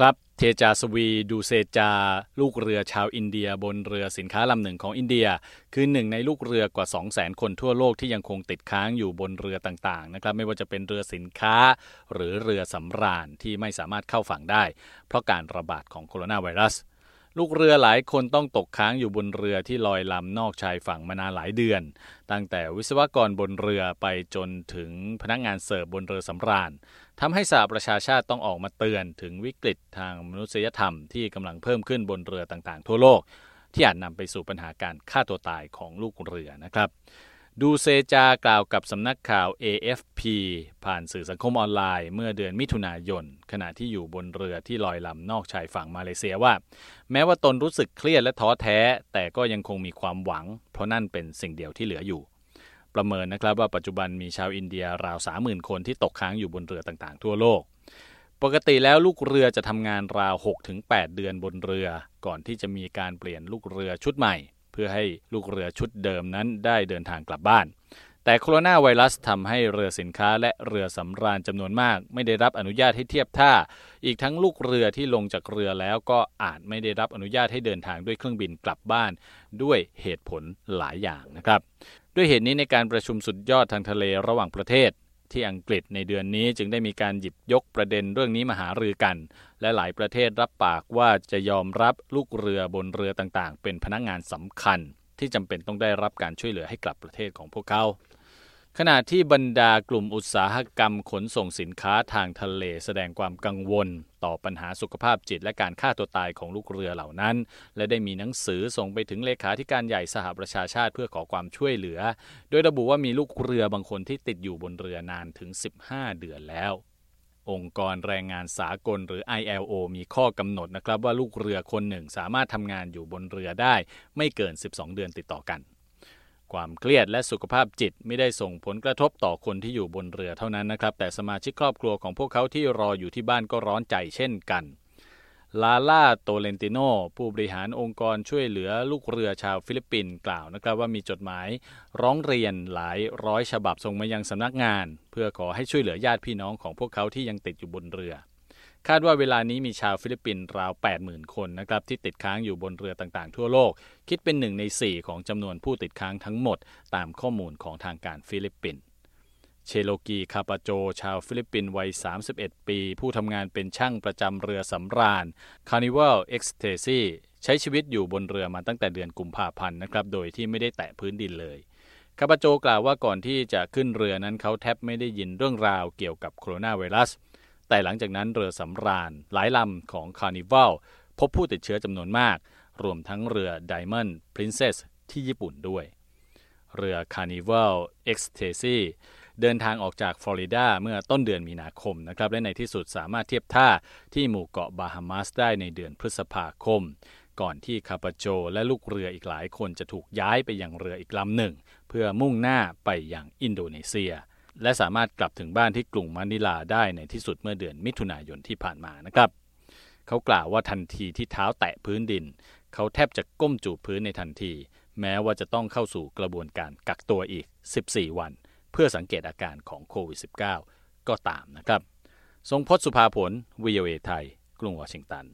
ครับเทจาสวีดูเซจา ลูกเรือชาวอินเดียบนเรือสินค้าลำหนึ่งของอินเดีย คือหนึ่งในลูกเรือกว่า 2 0 0แสนคนทั่วโลกที่ยังคงติดค้างอยู่บนเรือต่างๆนะครับไม่ว่าจะเป็นเรือสินค้า หรือเรือสำราญที่ไม่สามารถเข้าฝั่งได้ เพราะการระบาดของโคโรนาไวรัส ลูกเรือหลายคนต้องตกค้างอยู่บนเรือที่ลอยลำนอกชายฝั่งมานานหลายเดือน ตั้งแต่วิศวกรบนเรือไปจนถึงพนักงานเสิร์ฟบนเรือสำราญทำให้สหประชาชาติต้องออกมาเตือนถึงวิกฤตทางมนุษยธรรมที่กำลังเพิ่มขึ้นบนเรือต่างๆ ทั่วโลก ที่อาจนำไปสู่ปัญหาการฆ่าตัวตายของลูกเรือนะครับ ดูเซจากล่าวกับสำนักข่าว AFP ผ่านสื่อสังคมออนไลน์ เมื่อเดือนมิถุนายน ขณะที่อยู่บนเรือที่ลอยลำนอกชายฝั่งมาเลเซียว่า แม้ว่าตนรู้สึกเครียดและท้อแท้ แต่ก็ยังคงมีความหวัง เพราะนั่นเป็นสิ่งเดียวที่เหลืออยู่ ประเมินนะครับว่าปัจจุบันมีชาวอินเดียราว30,000คนที่ตกค้างอยู่บนเรือต่างๆ ทั่วโลก ปกติแล้วลูกเรือจะทำงานราว 6-8 เดือนบนเรือ ก่อนที่จะมีการเปลี่ยนลูกเรือชุดใหม่ เพื่อให้ลูกเรือชุดเดิมนั้นได้เดินทางกลับบ้าน แต่โคโรนาไวรัสทำให้เรือสินค้าและเรือสำราญจำนวนมาก ไม่ได้รับอนุญาตให้เทียบท่า อีกทั้งลูกเรือที่ลงจากเรือแล้วก็อาจไม่ได้รับอนุญาตให้เดินทางด้วยเครื่องบินกลับบ้าน ด้วยเหตุผลหลายอย่างนะครับ ด้วยเหตุนี้ในการประชุมสุดยอดทางทะเลระหว่างประเทศ ที่อังกฤษในเดือนนี้จึงได้มีการหยิบยกประเด็นเรื่องนี้มาหารือกัน และหลายประเทศรับปากว่าจะยอมรับลูกเรือบนเรือต่างๆ เป็นพนักงงานสำคัญ ที่จำเป็นต้องได้รับการช่วยเหลือให้กลับประเทศของพวกเขา ขณะที่บรรดากลุ่มอุตสาหกรรมขนส่งสินค้าทางทะเลแสดงความกังวล ต่อปัญหาสุขภาพจิตและการฆ่าตัวตายของลูกเรือเหล่านั้น และได้มีหนังสือส่งไปถึงเลขาธิการใหญ่สหประชาชาติเพื่อขอความช่วยเหลือ โดยระบุว่ามีลูกเรือบางคนที่ติดอยู่บนเรือนานถึง 15 เดือนแล้วองค์กรแรงงานสากลหรือ ILO มีข้อกำหนดนะครับว่าลูกเรือคนหนึ่งสามารถทำงานอยู่บนเรือได้ ไม่เกิน 12 เดือนติดต่อกัน ความเครียดและสุขภาพจิตไม่ได้ส่งผลกระทบต่อคนที่อยู่บนเรือเท่านั้นนะครับ แต่สมาชิกครอบครัวของพวกเขาที่รออยู่ที่บ้านก็ร้อนใจเช่นกันลาล่าโตเลนติโนผู้บริหารองค์กรช่วยเหลือลูกเรือชาวฟิลิปปินส์กล่าวนะครับว่ามีจดหมายร้องเรียนหลายร้อยฉบับส่งมายังสำนักงาน เพื่อขอให้ช่วยเหลือญาติพี่น้องของพวกเขาที่ยังติดอยู่บนเรือ คาดว่าเวลานี้มีชาวฟิลิปปินส์ราว 80,000 คนนะครับที่ติดค้างอยู่บนเรือต่างๆ ทั่วโลก คิดเป็นหนึ่งใน 4 ของจำนวนผู้ติดค้างทั้งหมด ตามข้อมูลของทางการฟิลิปปินส์เชโลกีคาปาโจ ชาวฟิลิปปินส์วัย 31 ปี ผู้ทำงานเป็นช่างประจำเรือสำราญ Carnival Ecstasy ใช้ชีวิตอยู่บนเรือมาตั้งแต่เดือนกุมภาพันธ์นะครับ โดยที่ไม่ได้แตะพื้นดินเลยคาปาโจกล่าวว่าก่อนที่จะขึ้นเรือนั้นเขาแทบไม่ได้ยินเรื่องราวเกี่ยวกับโคโรนาไวรัส แต่หลังจากนั้นเรือสำราญหลายลำของคาร์นิวัลพบผู้ติดเชื้อจำนวนมาก รวมทั้งเรือ Diamond Princess ที่ญี่ปุ่นด้วย เรือ Carnival Ecstasy เดินทางออกจากฟลอริดาเมื่อต้นเดือนมีนาคมนะครับและในที่สุดสามารถเทียบท่าที่หมู่เกาะบาฮามาสได้ในเดือนพฤษภาคม ก่อนที่คาปาโจและลูกเรืออีกหลายคนจะถูกย้ายไปยังเรืออีกลำหนึ่ง เพื่อมุ่งหน้าไปยังอินโดนีเซีย และสามารถกลับถึงบ้านที่กรุงมะนิลาได้ในที่สุดเมื่อเดือนมิถุนายนที่ผ่านมานะครับ เขากล่าวว่าทันทีที่เท้าแตะพื้นดิน เขาแทบจะก้มจูบพื้นในทันที แม้ว่าจะต้องเข้าสู่กระบวนการกักตัวอีก 14 วัน เพื่อสังเกตอาการของโควิด -19 ก็ตามนะครับ ทรงพศสุภาผลวิเอไทย กรุงวอชิงตัน